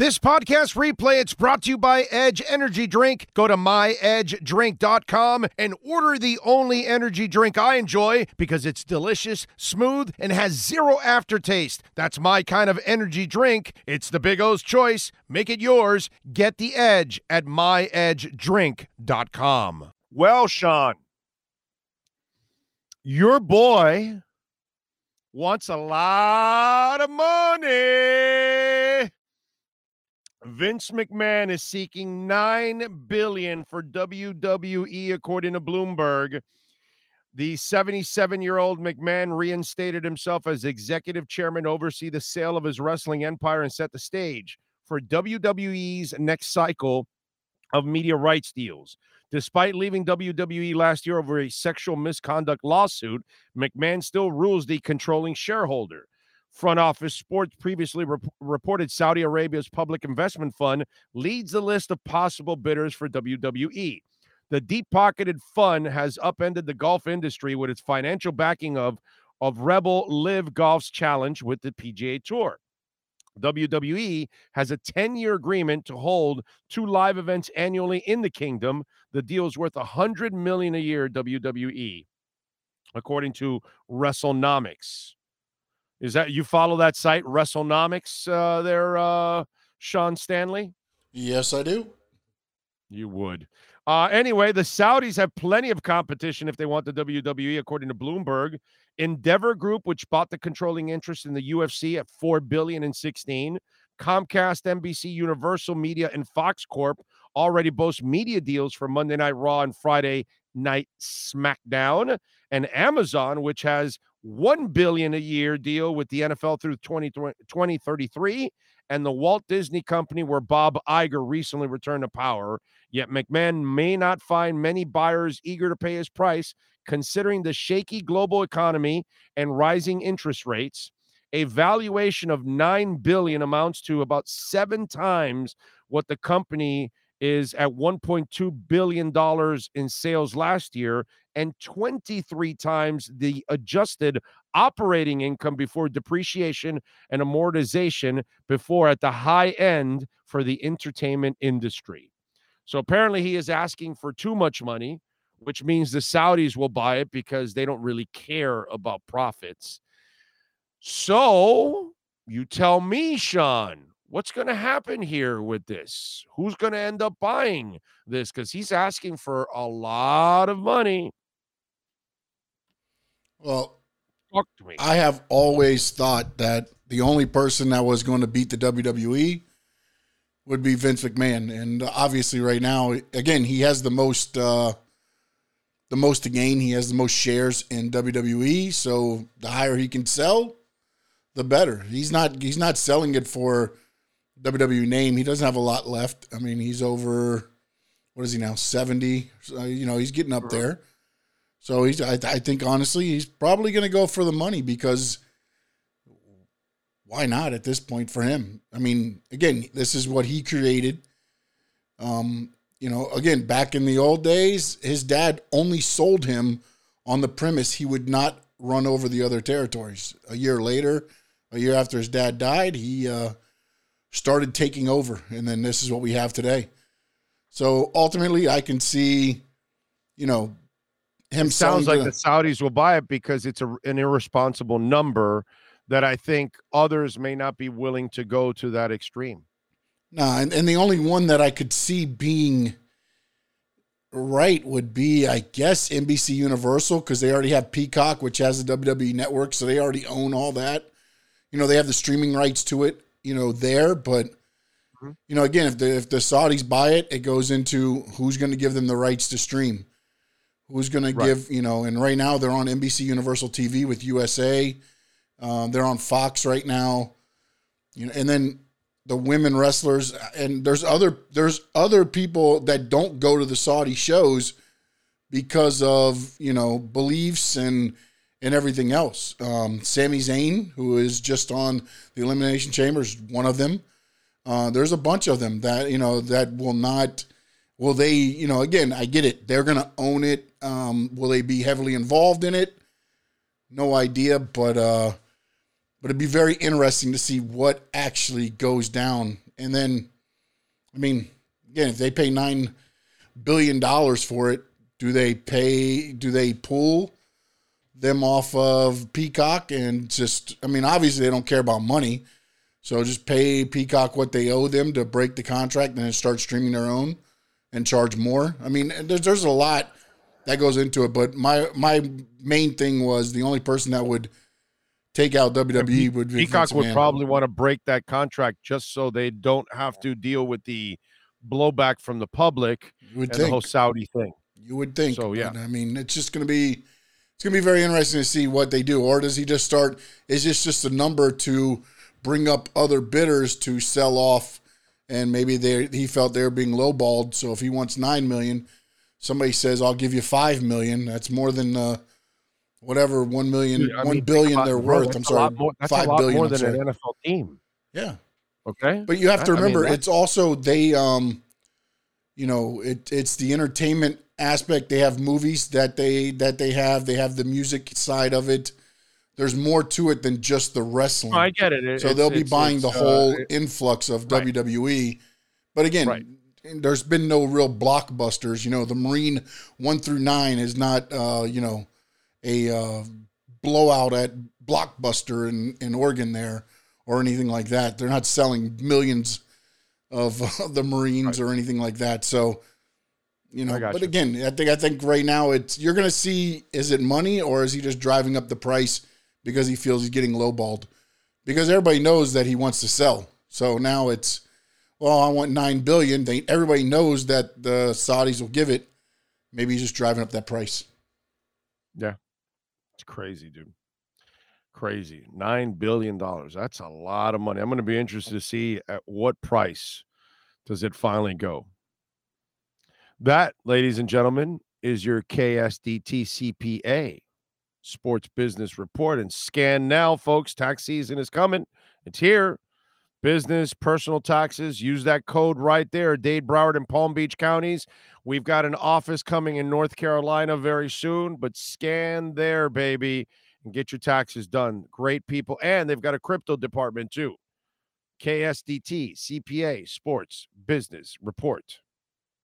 This podcast replay, it's brought to you by Edge Energy Drink. Go to myedgedrink.com and order the only energy drink I enjoy because it's delicious, smooth, and has zero aftertaste. That's my kind of energy drink. It's the Big O's choice. Make it yours. Get the edge at myedgedrink.com. Well, Sean, your boy wants a lot of money. Vince McMahon is seeking 9 billion for WWE according to Bloomberg. The 77-year-old McMahon reinstated himself as executive chairman oversee the sale of his wrestling empire and set the stage for WWE's next cycle of media rights deals. Despite leaving WWE last year over a sexual misconduct lawsuit, McMahon still rules the controlling shareholder. Front Office Sports previously rep- reported Saudi Arabia's public investment fund leads the list of possible bidders for WWE. The deep pocketed fund has upended the golf industry with its financial backing of, of Rebel LIV Golf's challenge with the PGA Tour. WWE has a 10 year agreement to hold two live events annually in the kingdom. The deal is worth 100 million a year, WWE, according to WrestleNomics. Is that you follow that site, WrestleNomics, uh, there, uh, Sean Stanley? Yes, I do. You would. Uh, anyway, the Saudis have plenty of competition if they want the WWE, according to Bloomberg. Endeavor Group, which bought the controlling interest in the UFC at four billion and sixteen, Comcast, NBC, Universal Media, and Fox Corp already boast media deals for Monday Night Raw and Friday Night SmackDown, and Amazon, which has 1 billion a year deal with the NFL through 20, 2033 and the Walt Disney Company where Bob Iger recently returned to power. Yet McMahon may not find many buyers eager to pay his price considering the shaky global economy and rising interest rates. A valuation of 9 billion amounts to about 7 times what the company is at 1.2 billion dollars in sales last year and 23 times the adjusted operating income before depreciation and amortization before at the high end for the entertainment industry. So apparently he is asking for too much money, which means the Saudis will buy it because they don't really care about profits. So you tell me, Sean, what's going to happen here with this? Who's going to end up buying this? Because he's asking for a lot of money. Well, Talk to me. I have always thought that the only person that was going to beat the WWE would be Vince McMahon, and obviously, right now, again, he has the most uh, the most to gain. He has the most shares in WWE, so the higher he can sell, the better. He's not he's not selling it for WWE name. He doesn't have a lot left. I mean, he's over what is he now seventy? So, you know, he's getting up there. So he's I, I think honestly he's probably going to go for the money because why not at this point for him? I mean, again, this is what he created. Um, you know, again, back in the old days, his dad only sold him on the premise he would not run over the other territories. A year later, a year after his dad died, he uh, started taking over, and then this is what we have today. So ultimately, I can see, you know, him It sounds like to- the Saudis will buy it because it's a, an irresponsible number that I think others may not be willing to go to that extreme. No, and, and the only one that I could see being right would be, I guess, NBC Universal because they already have Peacock, which has the WWE network, so they already own all that. You know, they have the streaming rights to it. You know, there, but Mhm. you know, again, if the if the Saudis buy it, it goes into who's going to give them the rights to stream, who's going to give you know, and right now they're on NBC Universal TV with USA. Um, they're on Fox right now. You know, and then the women wrestlers and there's other there's other people that don't go to the Saudi shows because of you know beliefs and and everything else. Um, Sami Zayn, who is just on the Elimination Chamber, is one of them. Uh, there's a bunch of them that you know that will not. Will they? You know, again, I get it. They're going to own it. Um, will they be heavily involved in it? No idea, but uh, but it'd be very interesting to see what actually goes down And then, I mean, again, if they pay nine billion dollars for it, do they pay? Do they pull them off of Peacock and just? I mean, obviously they don't care about money, so just pay Peacock what they owe them to break the contract and then start streaming their own and charge more. I mean, there's there's a lot that goes into it, but my my main thing was the only person that would take out WWE would be Peacock would probably want to break that contract just so they don't have to deal with the blowback from the public You would and think. the whole Saudi thing. You would think. So, yeah. But, I mean, it's just going to be it's going to be very interesting to see what they do. Or does he just start? Is this just a number to bring up other bidders to sell off? And maybe they he felt they were being lowballed. So if he wants nine million, somebody says I'll give you five million. That's more than uh, whatever one million, Dude, one mean, billion they're bro, worth. I'm sorry, lot more- that's five a lot billion, more than an NFL team. Yeah. Okay, But you have to I- I mean, remember, it's also they, um, you know, it it's the entertainment aspect. They have movies that they that they have. They have the music side of it. There's more to it than just the wrestling. I get it. It- so they'll be buying the uh, whole it- influx of Right. WWE. But again, Right. there's been no real blockbusters. You know, the Marine one through nine is not, uh, you know, a uh, blowout at Blockbuster in, in Oregon there or anything like that. They're not selling millions of uh, the Marines or anything like that. So, you know, but you. again, I think I think right now it's you're going to see is it money or is he just driving up the price because he feels he's getting lowballed? Because everybody knows that he wants to sell. So now it's well, I want 9 billion. They everybody knows that the Saudis will give it. Maybe he's just driving up that price. Yeah. It's crazy, dude. Crazy. Nine billion dollars. That's a lot of money. I'm going to be interested to see at what price does it finally go. That, ladies and gentlemen, is your KSDT CPA Sports Business Report. And scan now, folks. Tax season is coming. It's here. Business, personal taxes. Use that code right there. Dade, Broward, and Palm Beach counties. We've got an office coming in North Carolina very soon, but scan there, baby, and get your taxes done. Great people. And they've got a crypto department too. KSDT, CPA, Sports, Business Report.